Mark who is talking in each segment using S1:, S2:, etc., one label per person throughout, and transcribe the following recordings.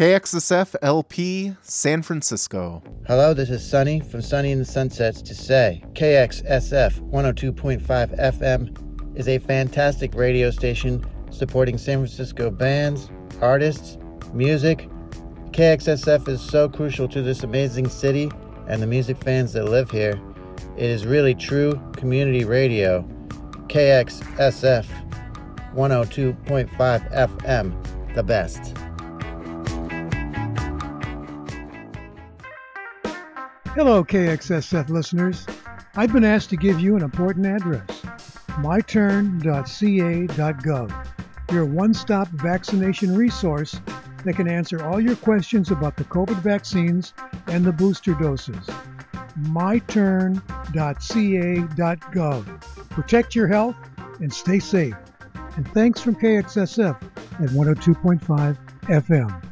S1: KXSF LP San Francisco.
S2: Hello, this is Sunny from Sunny and the Sunsets to say KXSF 102.5 FM is a fantastic radio station supporting San Francisco bands, artists, music. KXSF is so crucial to this amazing city and the music fans that live here. It is really true community radio. KXSF 102.5 FM, the best.
S3: Hello, KXSF listeners. I've been asked to give you an important address myturn.ca.gov, your one stop vaccination resource that can answer all your questions about the COVID vaccines and the booster doses. myturn.ca.gov. Protect your health and stay safe. And thanks from KXSF at 102.5 FM.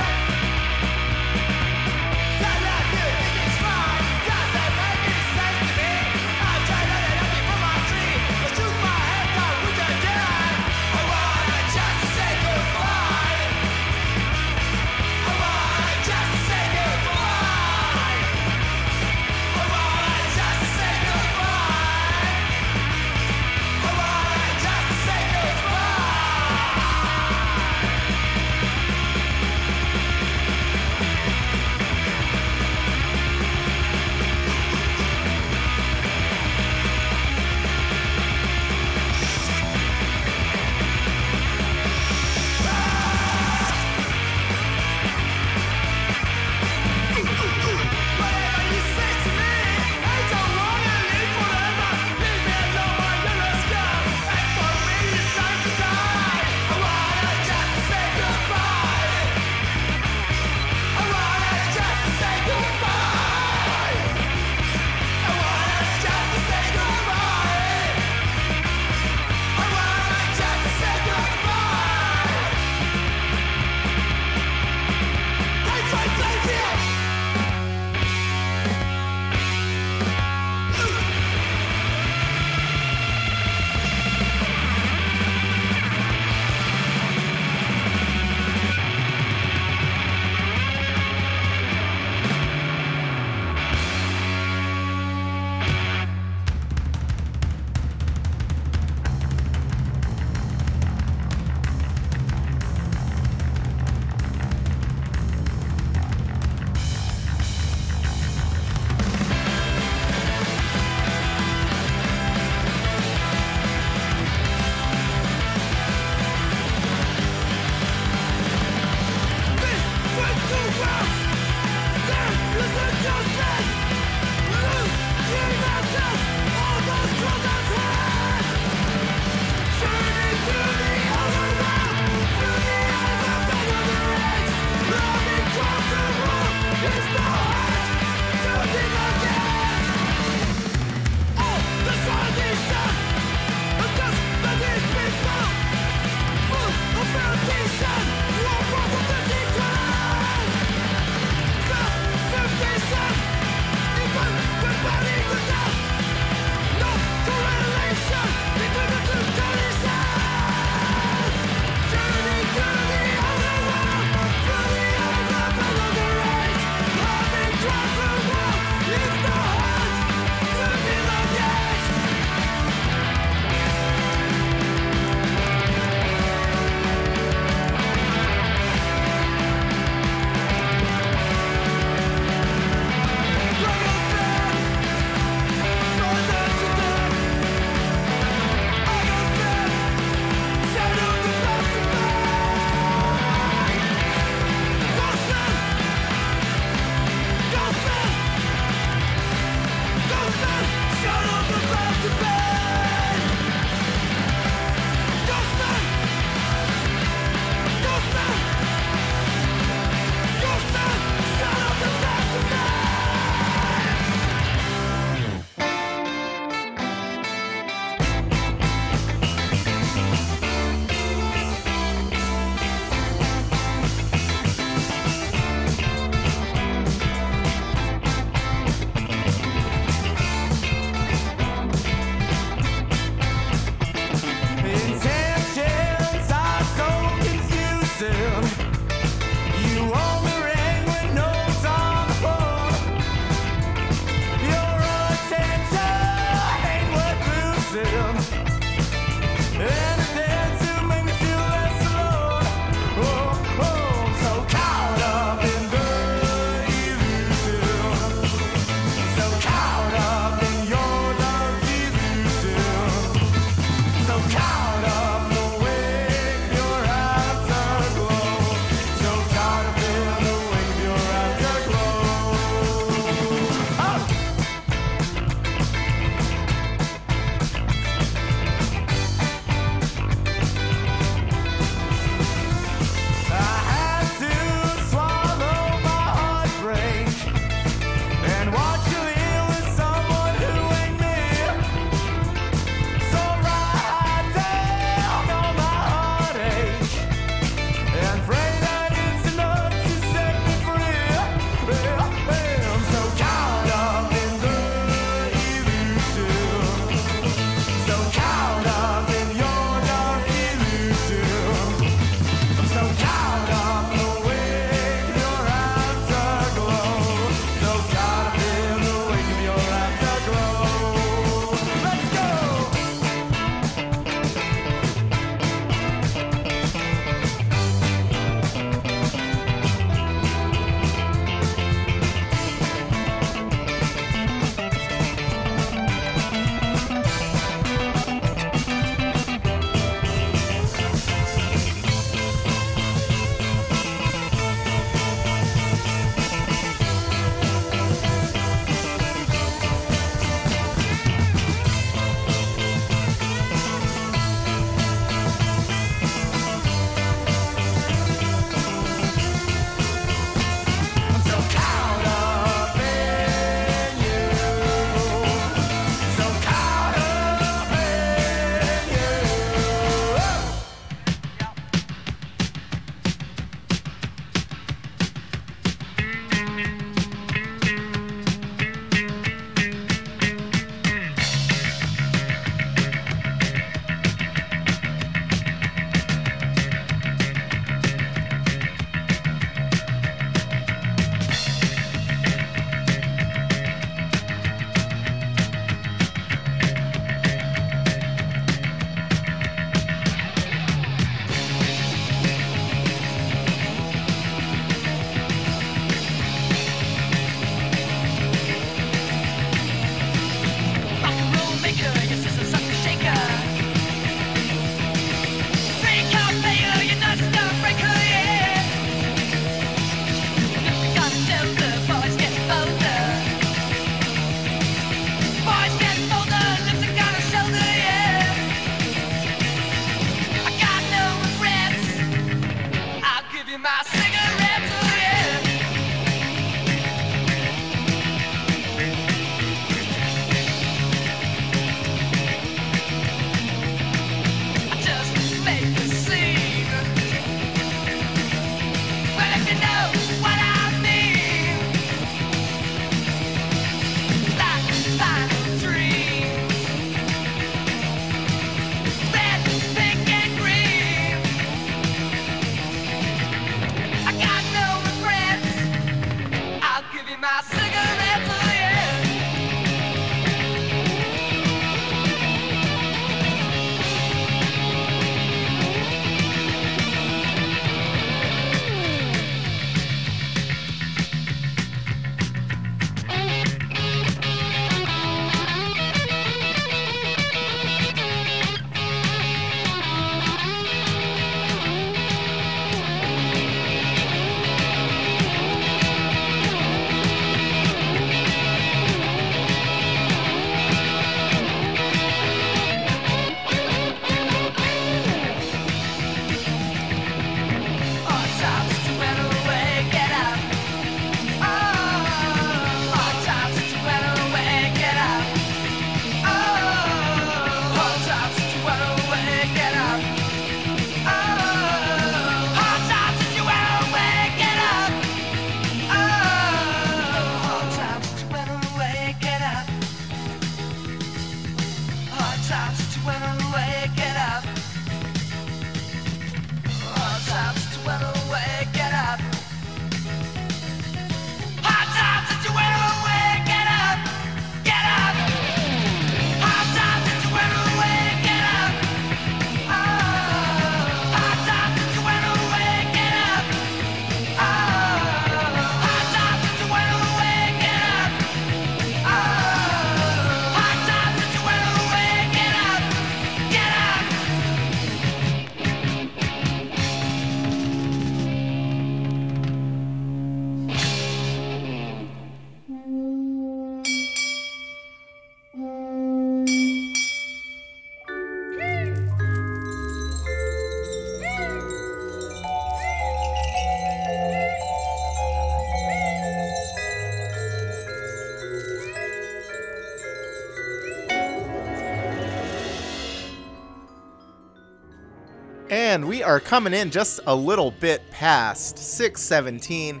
S4: We are
S1: coming in just a little bit past 617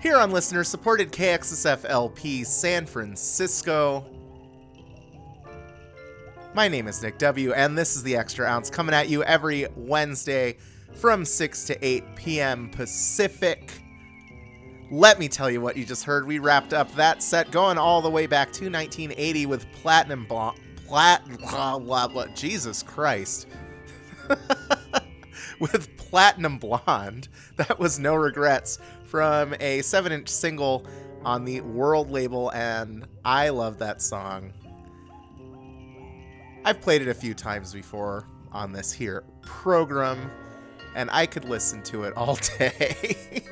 S1: here on listener supported KXSF LP San Francisco. My name is Nick W., and this is the Extra Ounce coming at you every Wednesday from 6 to 8 p.m. Pacific. Let me tell you what you just heard. We wrapped up that set going all the way back to 1980 with Platinum Blonde. Plat. Blah, blah, blah, Jesus Christ. with Platinum Blonde. That was No Regrets from a 7 inch single on the World label, and I love that song. I've played it a few times before on this here program, and I could listen to it all day.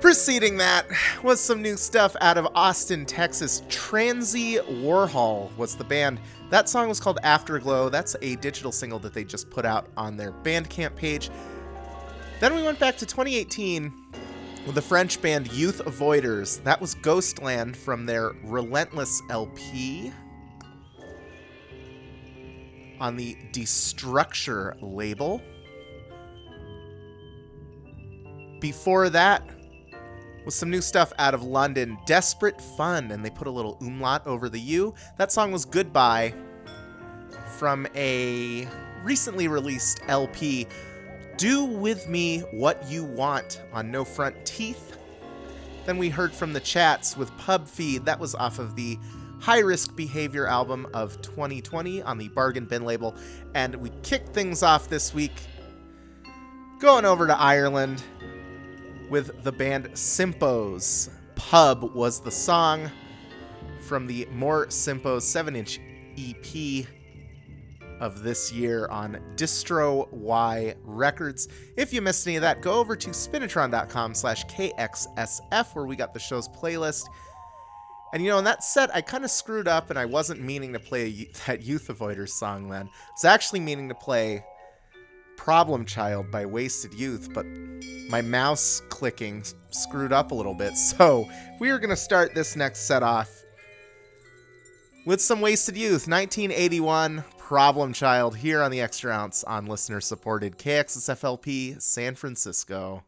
S1: Preceding that was some new stuff out of Austin, Texas. Transy Warhol was the band. That song was called Afterglow. That's a digital single that they just put out on their Bandcamp page. Then we went back to 2018 with the French band Youth Avoiders. That was Ghostland from their Relentless LP on the Destructure label. Before that, some new stuff out of London, Desperate Fun, and they put a little umlaut over the U. That song was Goodbye from a recently released LP, Do With Me What You Want on No Front Teeth. Then we heard from the chats with Pub Feed, that was off of the High Risk Behavior album of 2020 on the Bargain Bin label. And we kicked things off this week going over to Ireland with the band Simpos. Pub was the song from the More Simpos 7 inch EP of this year on Distro Y Records. If you missed any of that, go over to spinitron.com slash KXSF where we got the show's playlist. And you know, in that set, I kind of screwed up and I wasn't meaning to play that Youth Avoiders song then. I was actually meaning to play Problem Child by Wasted Youth, but my mouse clicking screwed up a little bit. So we are going to start this next set off with some Wasted Youth, 1981 Problem Child here on the Extra Ounce on listener supported KXSFLP San Francisco.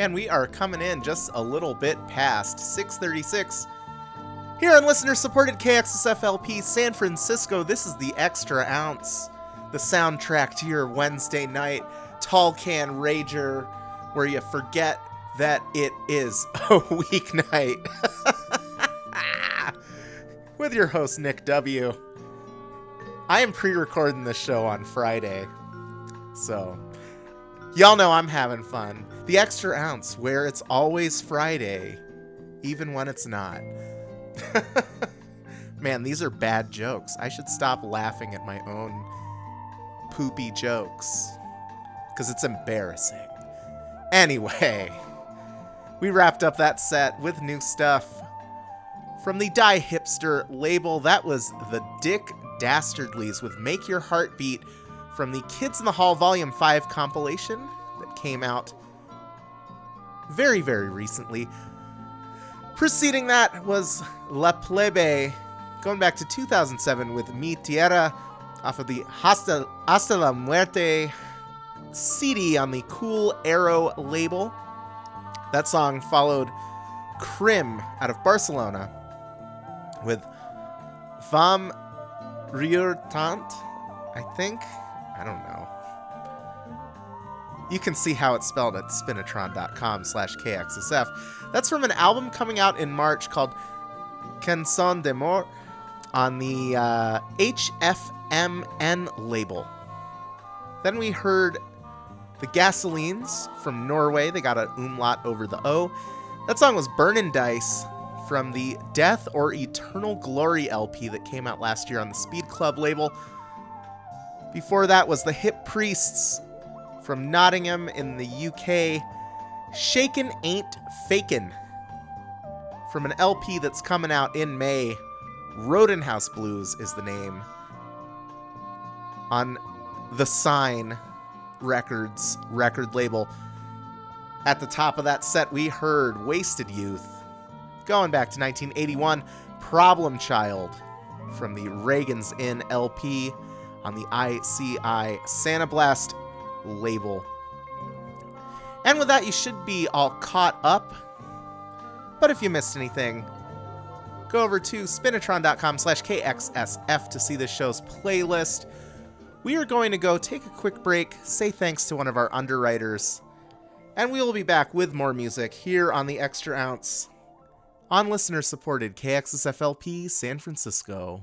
S5: And we
S1: are coming in just a little bit past 636. Here on listener supported KXSFLP San Francisco, this is the Extra Ounce, the soundtrack to your Wednesday night tall can rager where you forget that it is a weeknight. With your host, Nick W. I am pre recording this show on Friday, so Y'all know I'm having fun. The extra ounce, where it's always Friday, even when it's not. Man, these are bad jokes. I should stop laughing at my own poopy jokes. Because it's embarrassing. Anyway, we wrapped up that set with new stuff. From the Die Hipster label, that was the Dick Dastardlies with Make Your Heart Beat from the Kids in the Hall Volume 5 compilation that came out very, very recently. Preceding that was La Plebe, going back to 2007 with Mi Tierra off of the Hasta, Hasta la Muerte CD on the Kool Arrow label. That song followed Crim out of Barcelona with Vam Riurtant, I think. I don't know. You can see how it's spelled at spinitron.com slash kxsf. That's from an album coming out in March called Canson de Mort on the uh, HFMN label. Then we heard the Gasolines from Norway. They got an umlaut over the O. That song was Burnin' Dice from the Death or Eternal Glory LP that came out last year on the Speed Club label. Before that was the Hip Priests from Nottingham in the UK. Shaken Ain't Fakin' from an LP that's coming out in May. Rodenhouse Blues is the name. On the Sign Records record label. At the top of that set, we heard Wasted Youth. Going back to 1981, Problem Child from the Reagan's In LP on the ICI Santa Blast label. And with that, you should be all caught up. But if you missed anything, go over to spinitron.com slash kxsf to see this show's playlist. We are going to go take a quick break, say thanks to one of our underwriters, and we will be back with more music here on the Extra Ounce on listener supported KXSFLP San Francisco.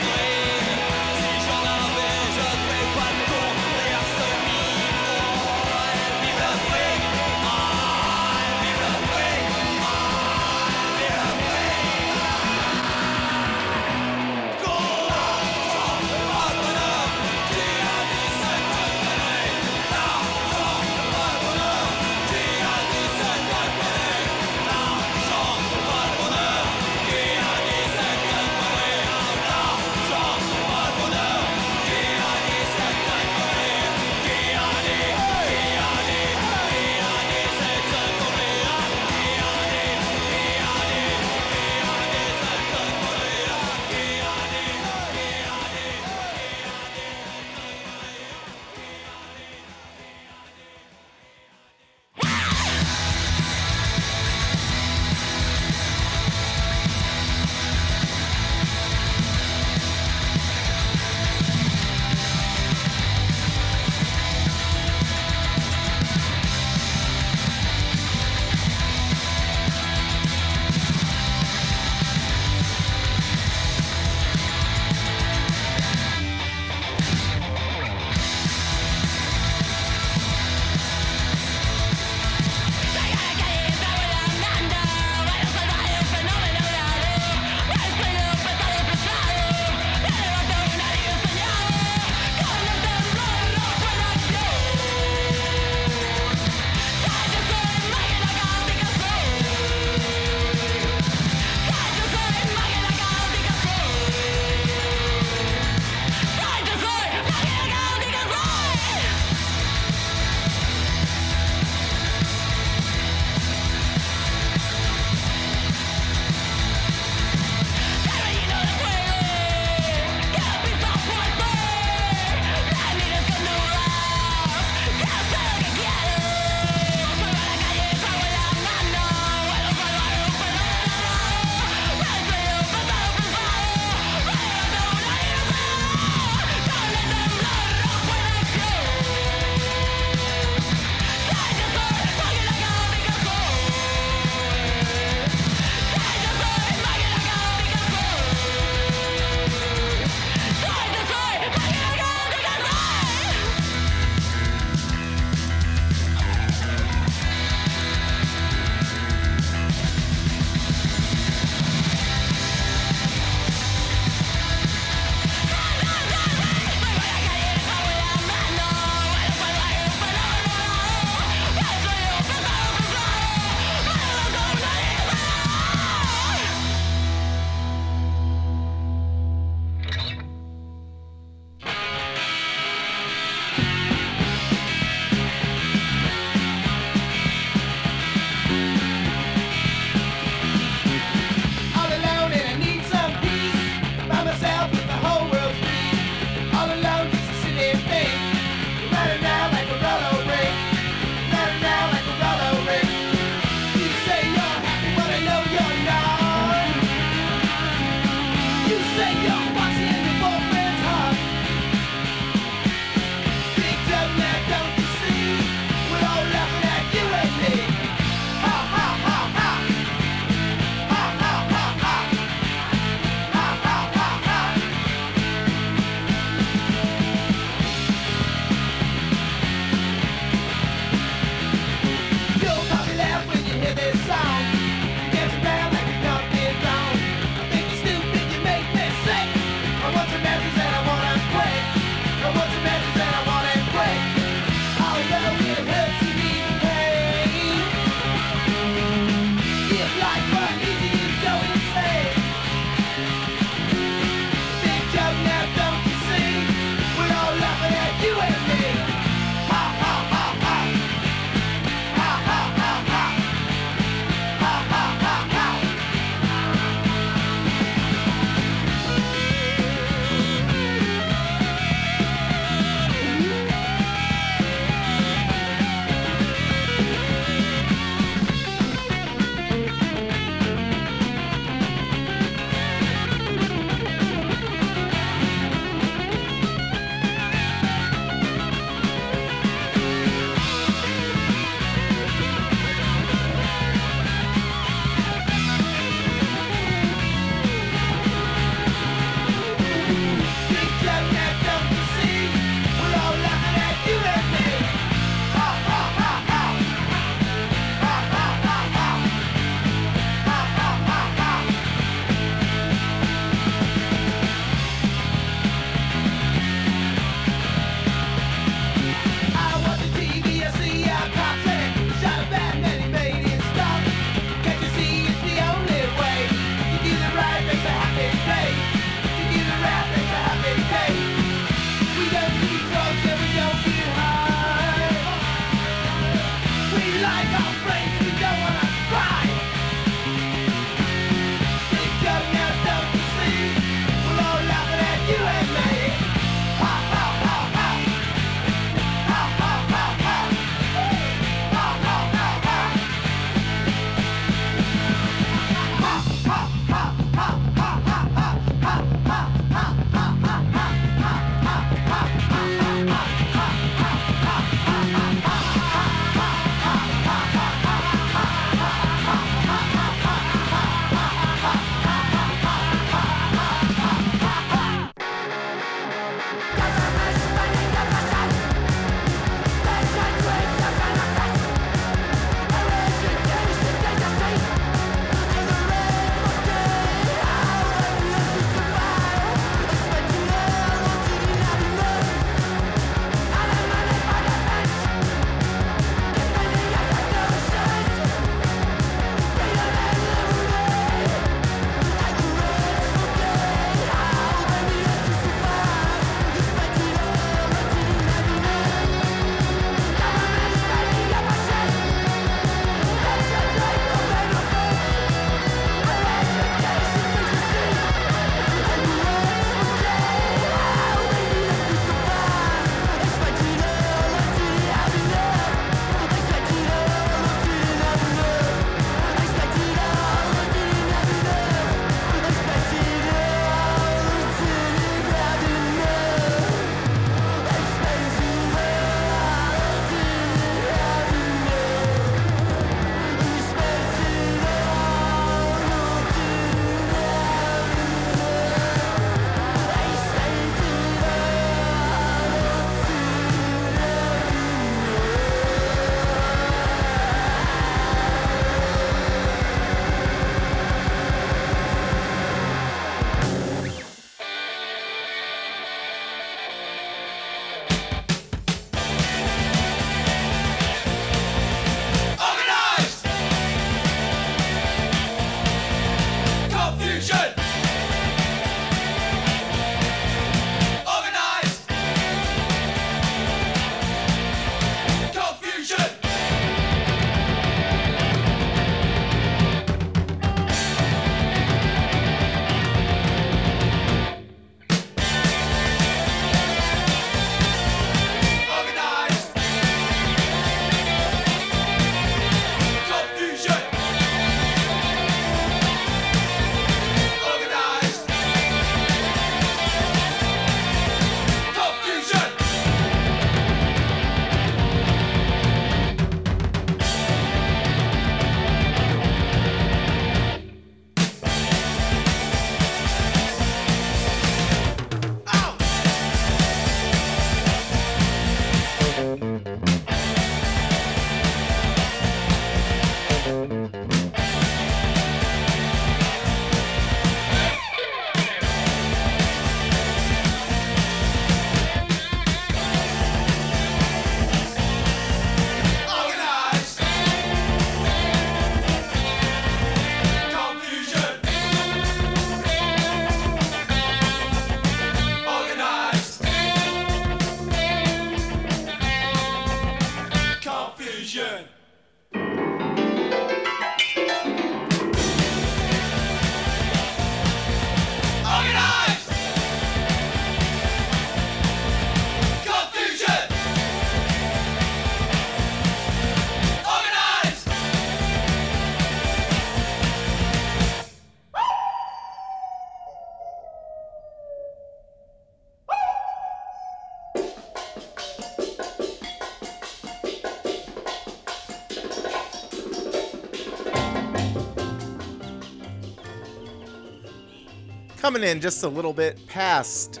S1: Coming in just a little bit past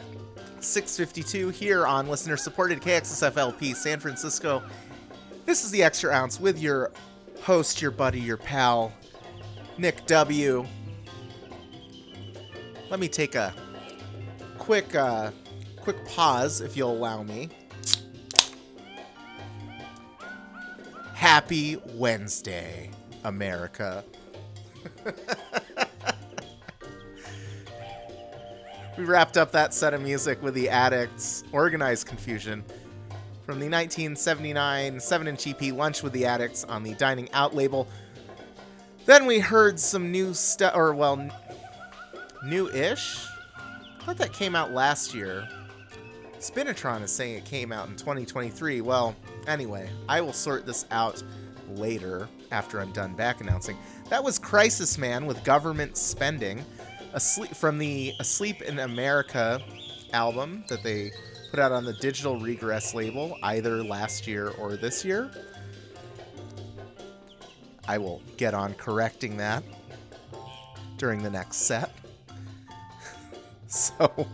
S1: 652 here on listener supported KXSFLP San Francisco. This is the Extra Ounce with your host, your buddy, your pal, Nick W. Let me take a quick uh quick pause if you'll allow me. Happy Wednesday, America. we wrapped up that set of music with the Adicts' Organized Confusion from the 1979 7 inch EP Lunch with the Adicts on the Dining Out label. Then we heard some new stuff, or well, new ish? I thought that came out last year. Spinitron is saying it came out in 2023. Well, anyway, I will sort this out later after I'm done back announcing. That was Crisis Man with Government Spending, asleep from the Asleep in America album that they put out on the Digital Regress label either last year or this year. I will get on correcting that during the next set. so,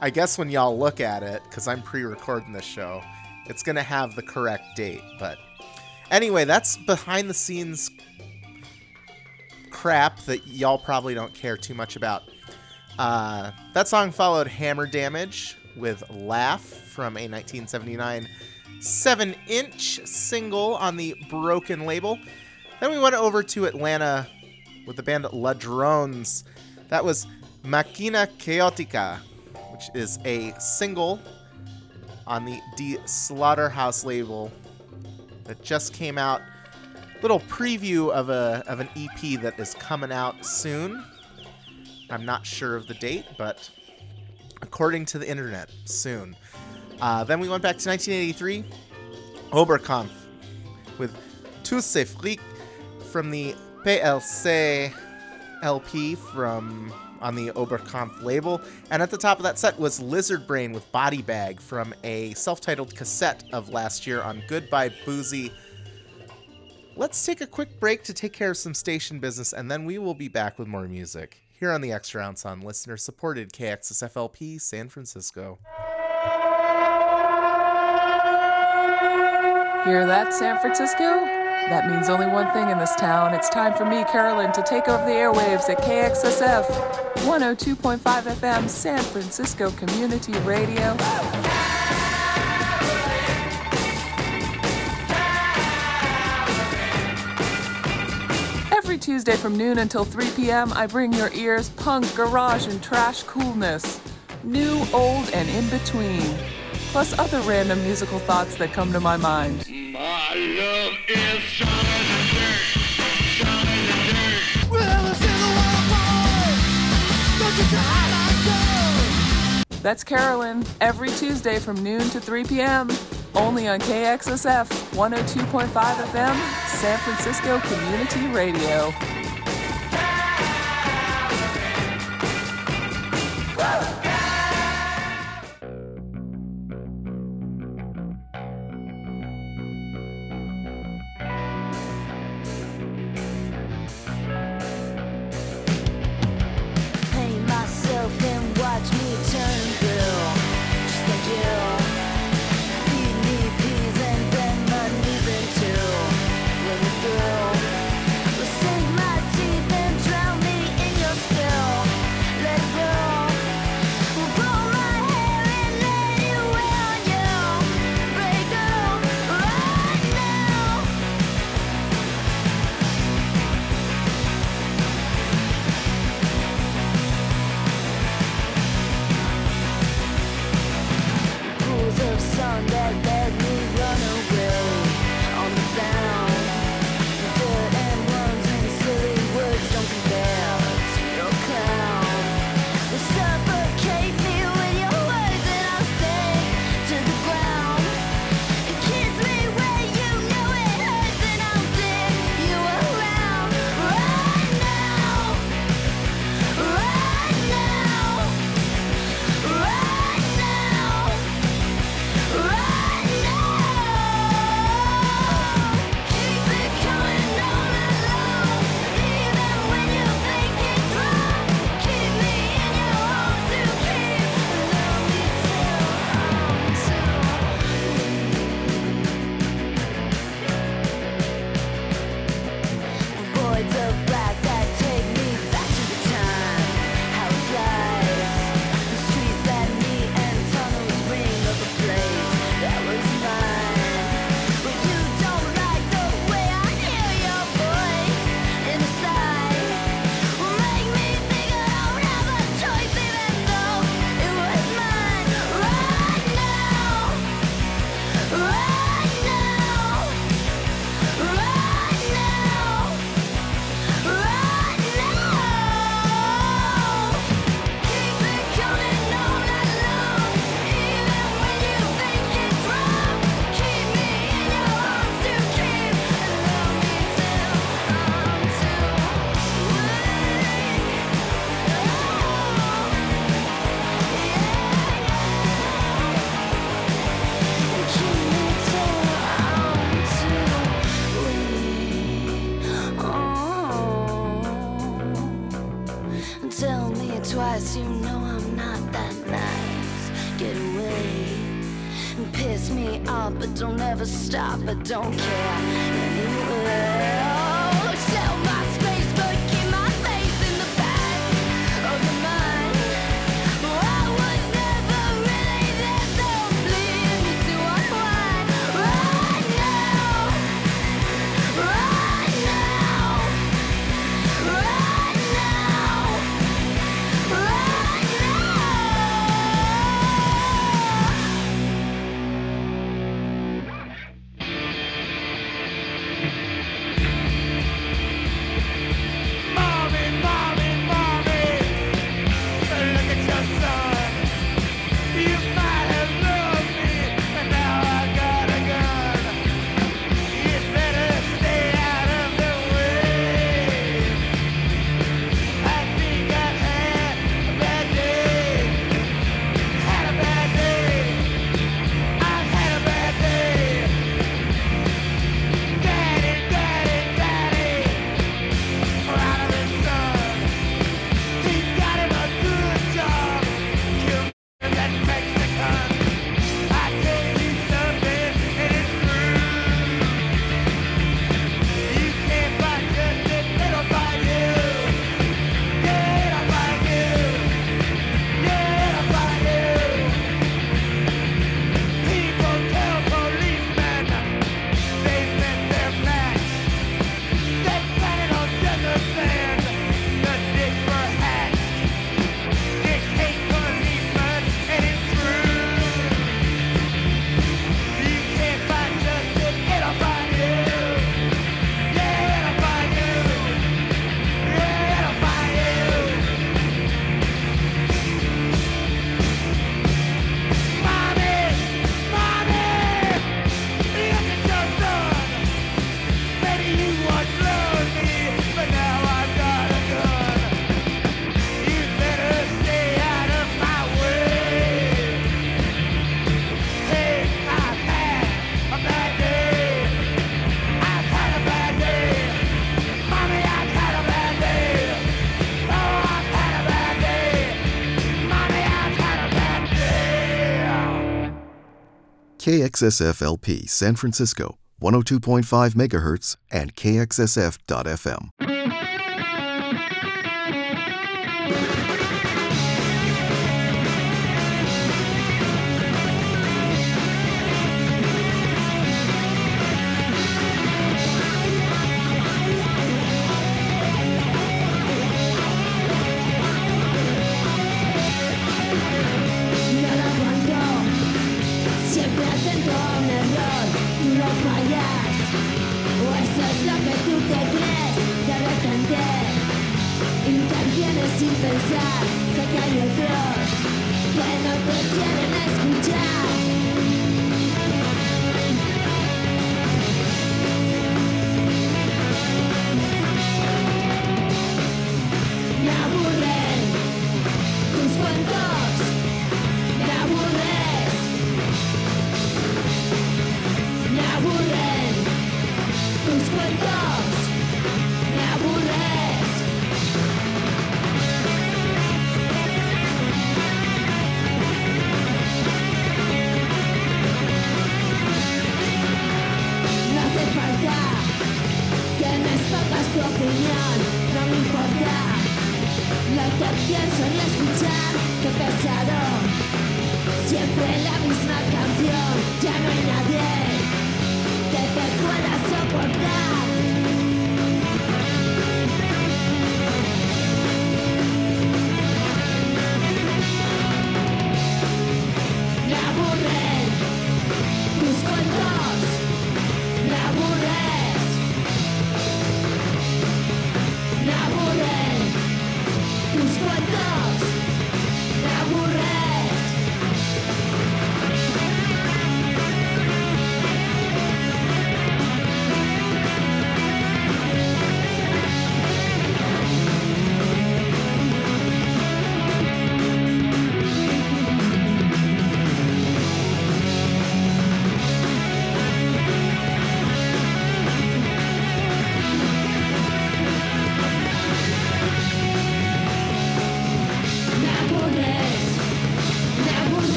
S1: I guess when y'all look at it, because I'm pre recording this show, it's going to have the correct date. But anyway, that's behind the scenes crap that y'all probably don't care too much about. Uh, that song followed Hammer Damage with Laugh from a 1979 7 inch single on the Broken label. Then we went over to Atlanta with the band La Drones. That was Machina Chaotica, which is a single on the D Slaughterhouse label that just came out. Little preview of a of an EP that is coming out soon. I'm not sure of the date, but according to the internet, soon. Uh, then we went back to 1983, Oberkampf with Tous ces fric from the PLC LP from on the Oberkampf label. And at the top of that set was Lizard Brain with Body Bag from a self-titled cassette of last year on Goodbye Boozy. Let's take a quick break to take care of some station business, and then we will be back with more music here on the Extra Ounce on listener-supported KXSFLP San Francisco.
S6: Hear that, San Francisco? That means only one thing in this town. It's time for me, Carolyn, to take over the airwaves at KXSF 102.5 FM San Francisco Community Radio. Every Tuesday from noon until 3 p.m., I bring your ears punk, garage, and trash coolness. New, old, and in between. Plus other random musical thoughts that come to my mind. That's Carolyn, every Tuesday from noon to 3 p.m. Only on KXSF 102.5 FM, San Francisco Community Radio.
S4: KXSF
S7: LP San Francisco, 102.5 MHz, and KXSF.FM.
S8: 等一下。tu opinión, no me importa. Lo que pienso ni escuchar, qué pesado Siempre la misma canción, ya no hay nadie Que te pueda soportar.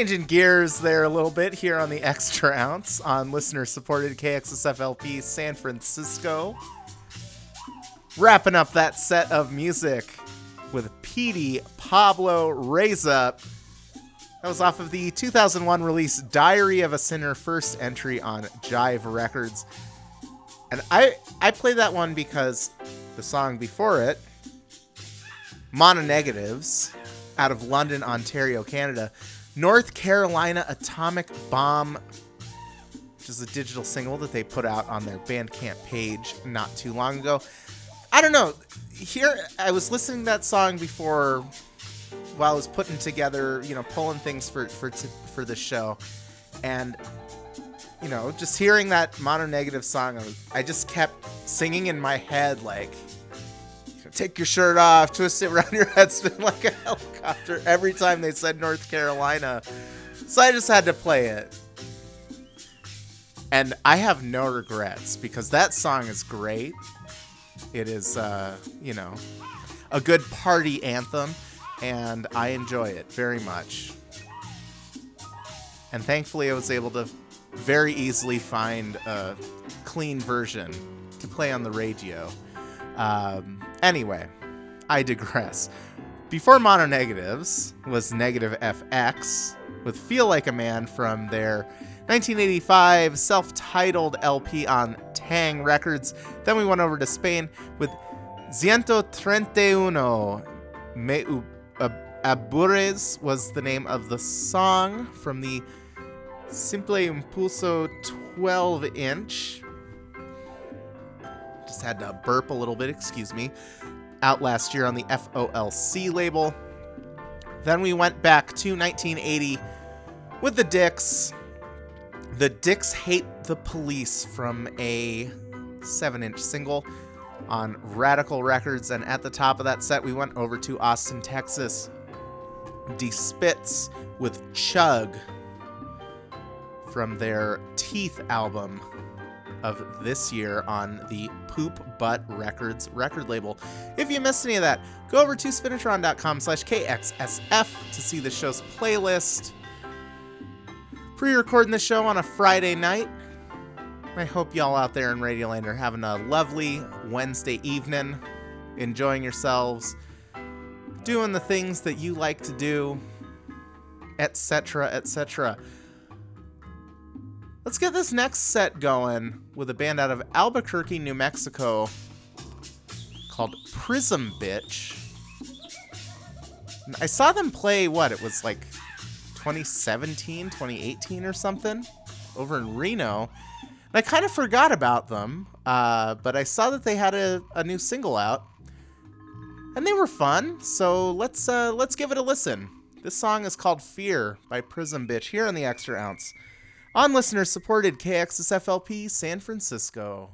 S1: changing gears there a little bit here on the extra ounce on listener supported KXSFLP San Francisco. Wrapping up that set of music with Petey Pablo Raise Up. That was off of the 2001 release Diary of a Sinner first entry on Jive Records. And I I played that one because the song before it, Mononegatives, out of London, Ontario, Canada, North Carolina Atomic Bomb, which is a digital single that they put out on their Bandcamp page not too long ago. I don't know. Here, I was listening to that song before while I was putting together, you know, pulling things for for for the show, and you know, just hearing that mono negative song, I, I just kept singing in my head like take your shirt off, twist it around your head, spin like a helicopter every time they said North Carolina. So I just had to play it. And I have no regrets because that song is great. It is, uh, you know, a good party anthem, and I enjoy it very much. And thankfully, I was able to very easily find a clean version to play on the radio. Um, Anyway, I digress. Before Mononegatives was Negative FX with Feel Like a Man from their 1985 self titled LP on Taang Records. Then we went over to Spain with Ciento Trenteuno Me Abures was the name of the song from the
S8: Simple Impulso 12 inch just had to burp a little bit, excuse me. Out last year on the FOLC label. Then we went back to 1980 with the Dicks. The Dicks Hate the Police from a 7 inch single on Radical Records. And at the top of that set, we went over to Austin, Texas. D Spitz with Chug from their Teeth album of this year on the Poop Butt Records record label. If you missed any of that, go over to spinitron.com slash KXSF to see the show's playlist. Pre-recording the show on a Friday night. I hope y'all out there in Radioland are having a lovely Wednesday evening, enjoying yourselves, doing the things that you like to do, etc., etc. Let's get this next set going with a band out of Albuquerque, New Mexico called Prism Bitch. I saw them play what? It was like 2017, 2018 or something over in Reno. And I kind of forgot about them, uh, but I saw that they had a, a new single out, and they were fun. So let's uh, let's give it a listen. This song is called "Fear" by Prism Bitch here on the Extra Ounce, on listener supported KXSFLP San Francisco.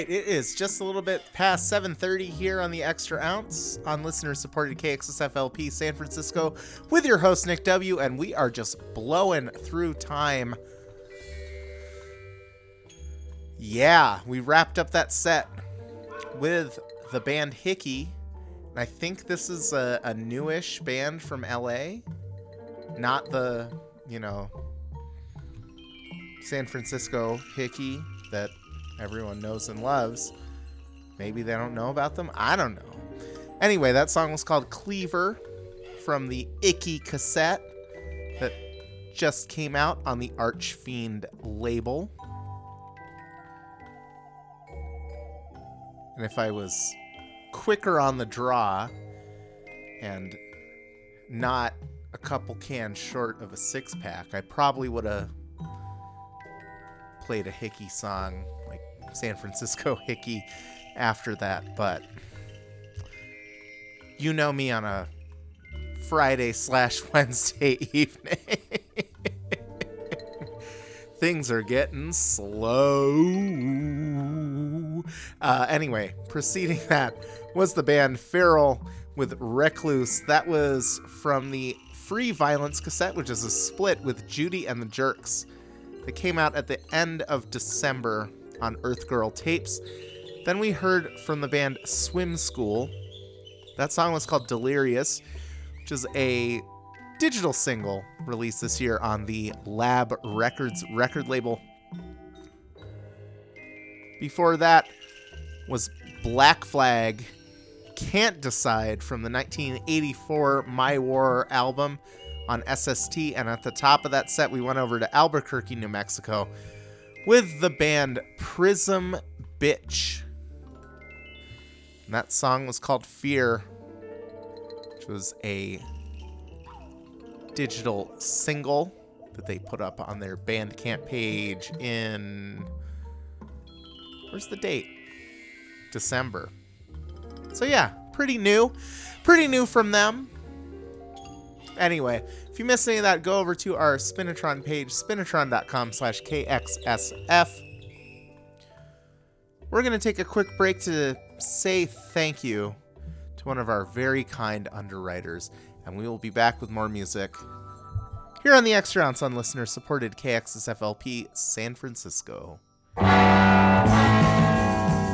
S1: Right, it is just a little bit past 7:30 here on the Extra Ounce on listener-supported KXSFLP San Francisco with your host Nick W, and we are just blowing through time. Yeah, we wrapped up that set with the band Hickey. And I think this is a, a newish band from LA, not the you know San Francisco Hickey that everyone knows and loves. Maybe they don't know about them. I don't know. Anyway, that song was called Cleaver from the Icky cassette that just came out on the Archfiend label. And if I was quicker on the draw and not a couple cans short of a six pack, I probably would have played a Hickey song, San Francisco Hickey, after that. But you know me on a Friday slash Wednesday evening. Things are getting slow. Uh, anyway, preceding that was the band Feral with Recluse. That was from the Free Violence cassette, which is a split with Judy and the Jerks. That came out at the end of December on Earth Girl tapes. Then we heard from the band Swim School. That song was called Delirious, which is a digital single released this year on the Lab Records record label. Before that was Black Flag Can't Decide from the 1984 My War album on SST. And at the top of that set, we went over to Albuquerque, New Mexico with the band Prism Bitch. And that song was called Fear, which was a digital single that they put up on their Bandcamp page in. Where's the date? December. So, yeah, pretty new. Pretty new from them. Anyway, you missed any of that, go over to our Spinitron page, spinitron.com slash KXSF. We're going to take a quick break to say thank you to one of our very kind underwriters, and we will be back with more music here on the Extra Ounce on listener supported KXSFLP San Francisco.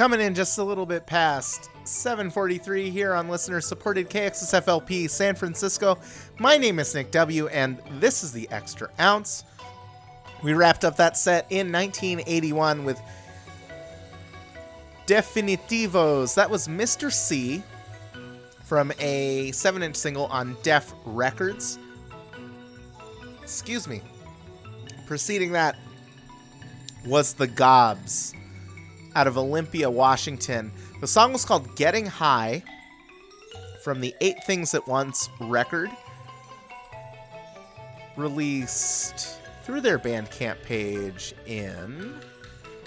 S1: Coming in just a little bit past 743 here on listener supported KXSFLP San Francisco. My name is Nick W, and this is the Extra Ounce. We wrapped up that set in 1981 with Definitivos. That was Mr. C from a 7 inch single on Def Records. Excuse me. Preceding that was The Gobs out of Olympia, Washington. The song was called Getting High from the Eight Things at Once record, released through their Bandcamp page in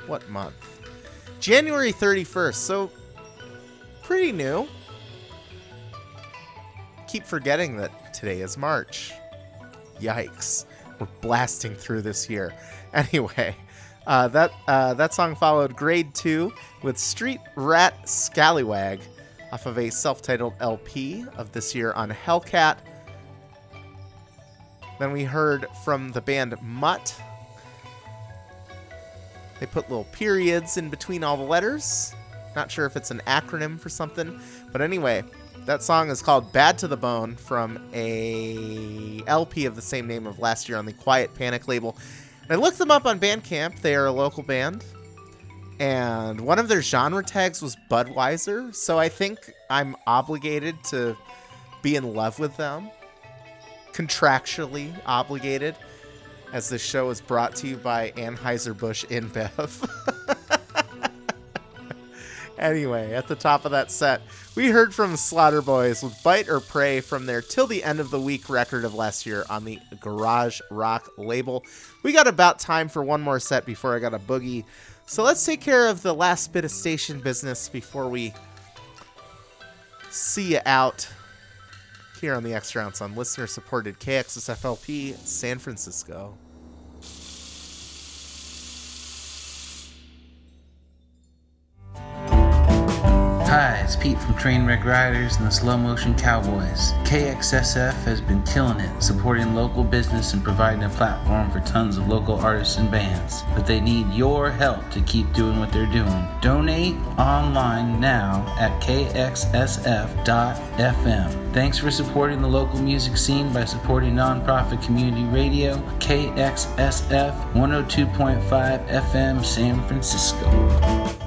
S1: what month? January 31st, so pretty new. Keep forgetting that today is March. Yikes. We're blasting through this year. Anyway, uh, that uh, that song followed Grade 2 with Street Rat Scallywag off of a self-titled LP of this year on Hellcat. Then we heard from the band Mutt. They put little periods in between all the letters. Not sure if it's an acronym for something, but anyway, that song is called Bad to the Bone from a LP of the same name of last year on the Quiet Panic label. I looked them up on Bandcamp. They are a local band. And one of their genre tags was Budweiser, so I think I'm obligated to be in love with them. Contractually obligated, as this show is brought to you by Anheuser-Busch InBev. Anyway, at the top of that set, we heard from Slaughter Boys with Bite or Pray from their Till the End of the Week record of last year on the Garage Rock label. We got about time for one more set before I got a boogie. So let's take care of the last bit of station business before we see you out here on the Extra Ounce on listener supported KXSFLP San Francisco.
S9: It's Pete from Trainwreck Riders and the Slow Motion Cowboys. KXSF has been killing it, supporting local business and providing a platform for tons of local artists and bands. But they need your help to keep doing what they're doing. Donate online now at kxsf.fm. Thanks for supporting the local music scene by supporting nonprofit community radio KXSF 102.5 FM San Francisco.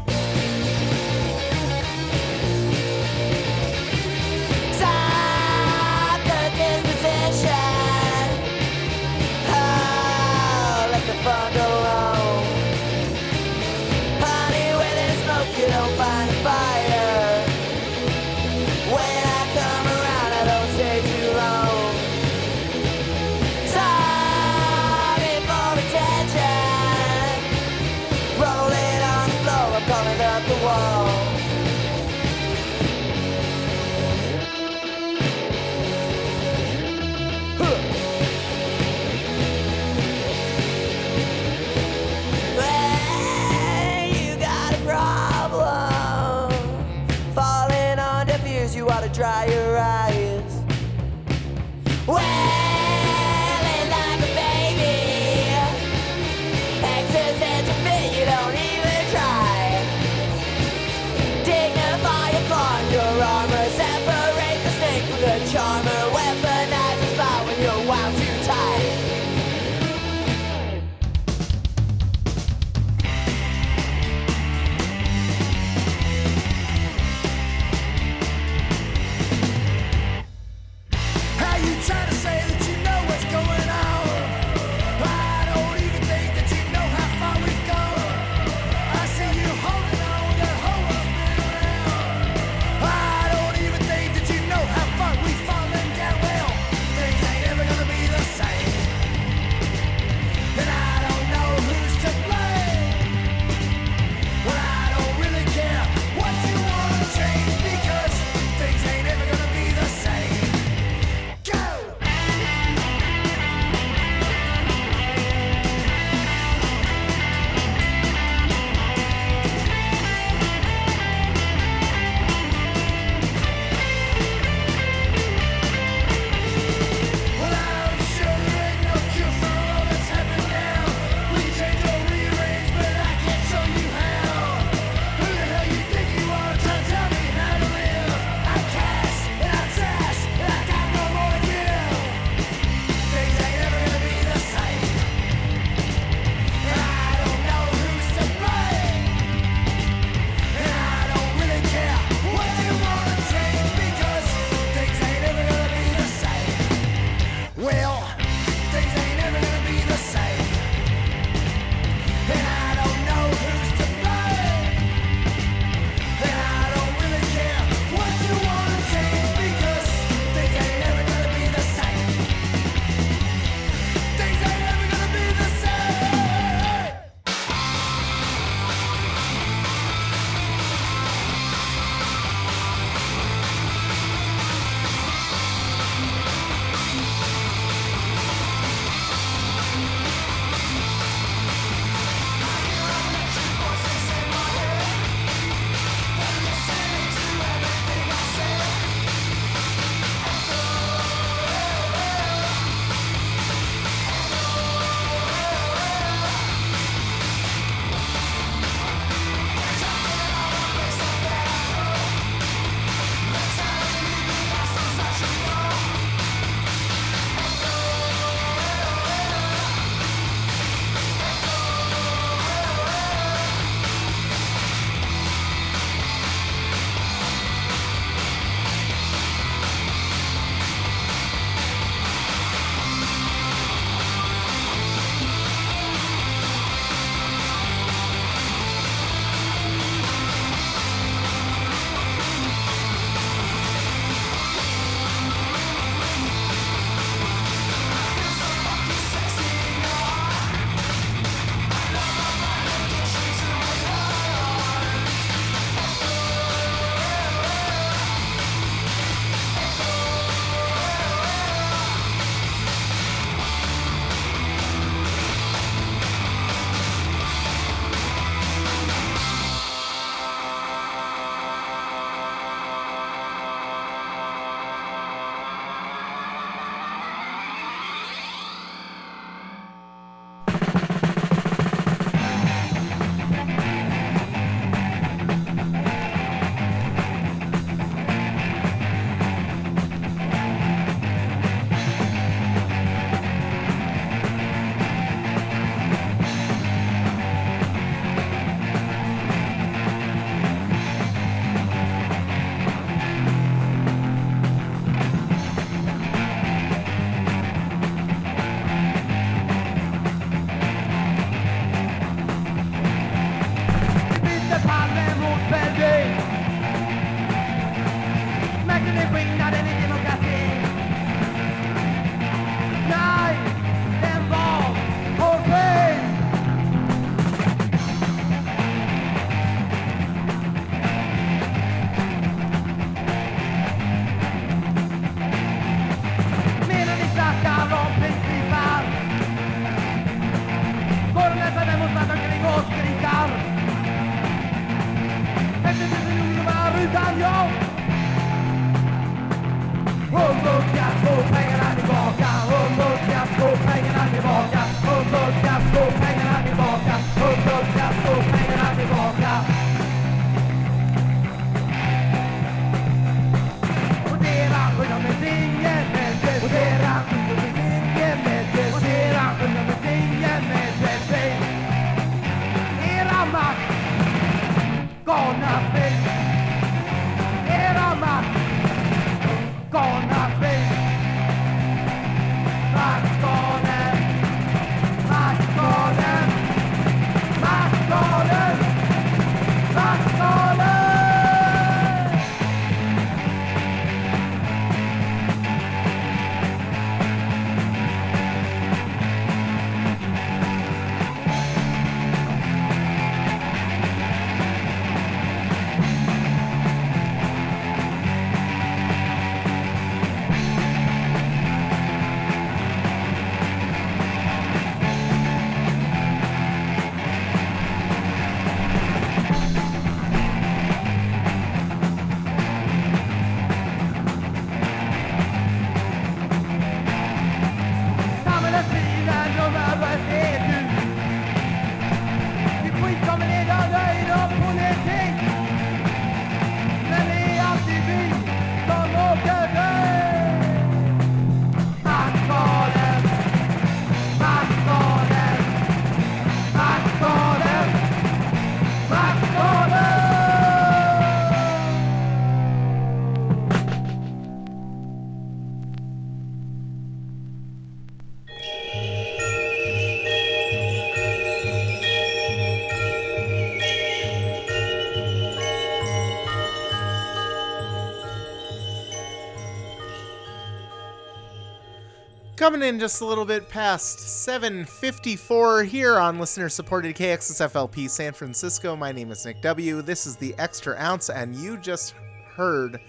S5: Coming in
S1: just a little bit past 7:54 here on listener-supported KXSFLP San Francisco. My name is Nick W. This is the Extra Ounce, and you just heard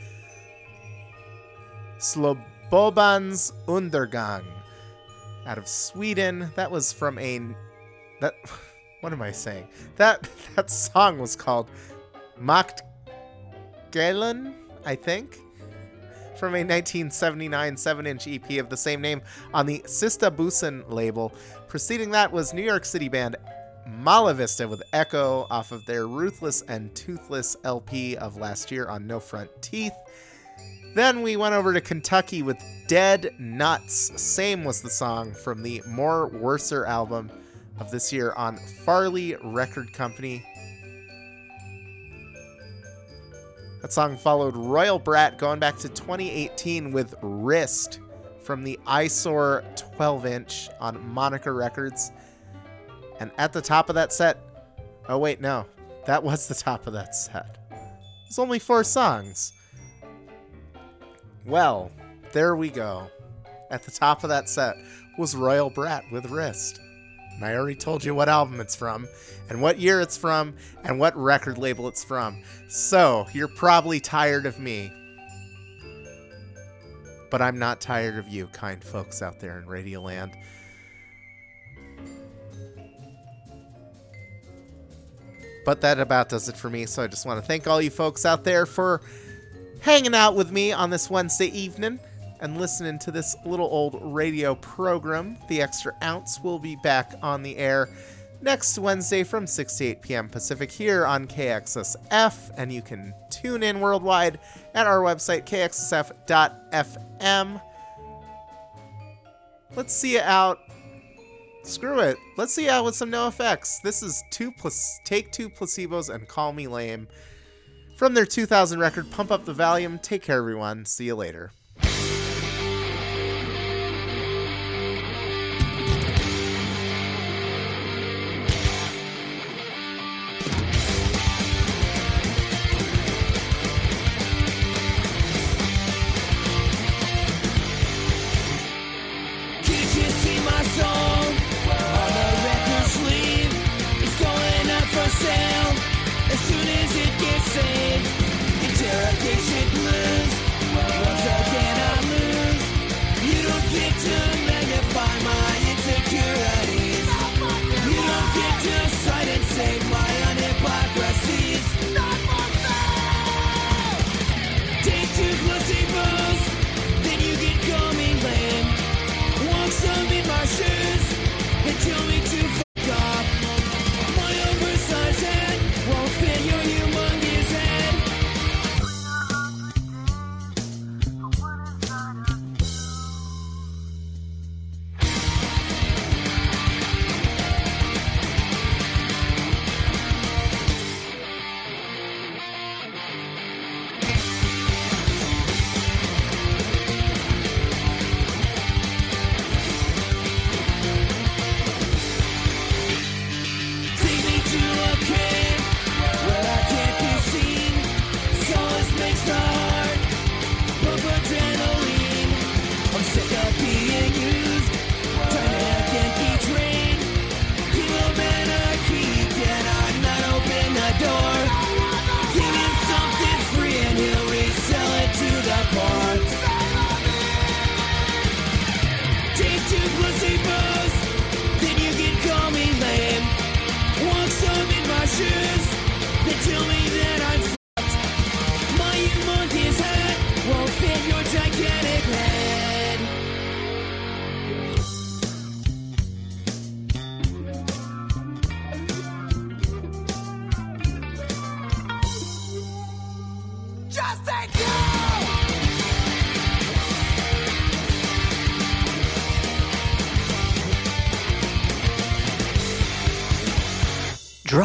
S1: Slobobans Undergang out of Sweden. That was from a that. What am I saying? That that song was called Macht Galen, I think from a 1979 7-inch EP of the same name on the Sista Bussen label. Preceding that was New York City band Malavista with Echo off of their Ruthless and Toothless LP of last year on No Front Teeth. Then we went over to Kentucky with Dead Nuts. Same was the song from the More Worser album of this year on Farley Record Company. That song followed Royal Brat going back to 2018 with Wrist from the Eyesore 12 inch on Monica Records. And at the top of that set, oh, wait, no, that was the top of that set. It's only four songs. Well, there we go. At the top of that set was Royal Brat with Wrist. And I already told you what album it's from, and what year it's from, and what record label it's from. So, you're probably tired of me. But I'm not tired of you, kind folks out there in Radioland. But that about does it for me, so I just want to thank all you folks out there for hanging out with me on this Wednesday evening and listening to this little old radio program. The Extra Ounce will be back on the air next Wednesday from 6 to 8 p.m. Pacific here on KXSF, and you can tune in worldwide at our website, kxsf.fm. Let's see it out. Screw it. Let's see it out with some NOFX. This is two plus take two placebos and call me lame. From their 2000 record, Pump Up the Valuum. Take care, everyone. See you later.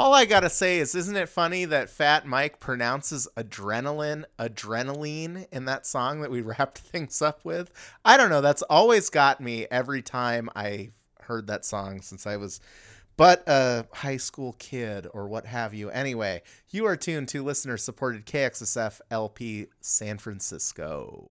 S1: All I gotta say is, isn't it funny that Fat Mike pronounces adrenaline adrenaline in that song that we wrapped things up with? I don't know. That's always got me every time I heard that song since I was but a high school kid or what have you. Anyway, you are tuned to listener supported KXSF LP San Francisco.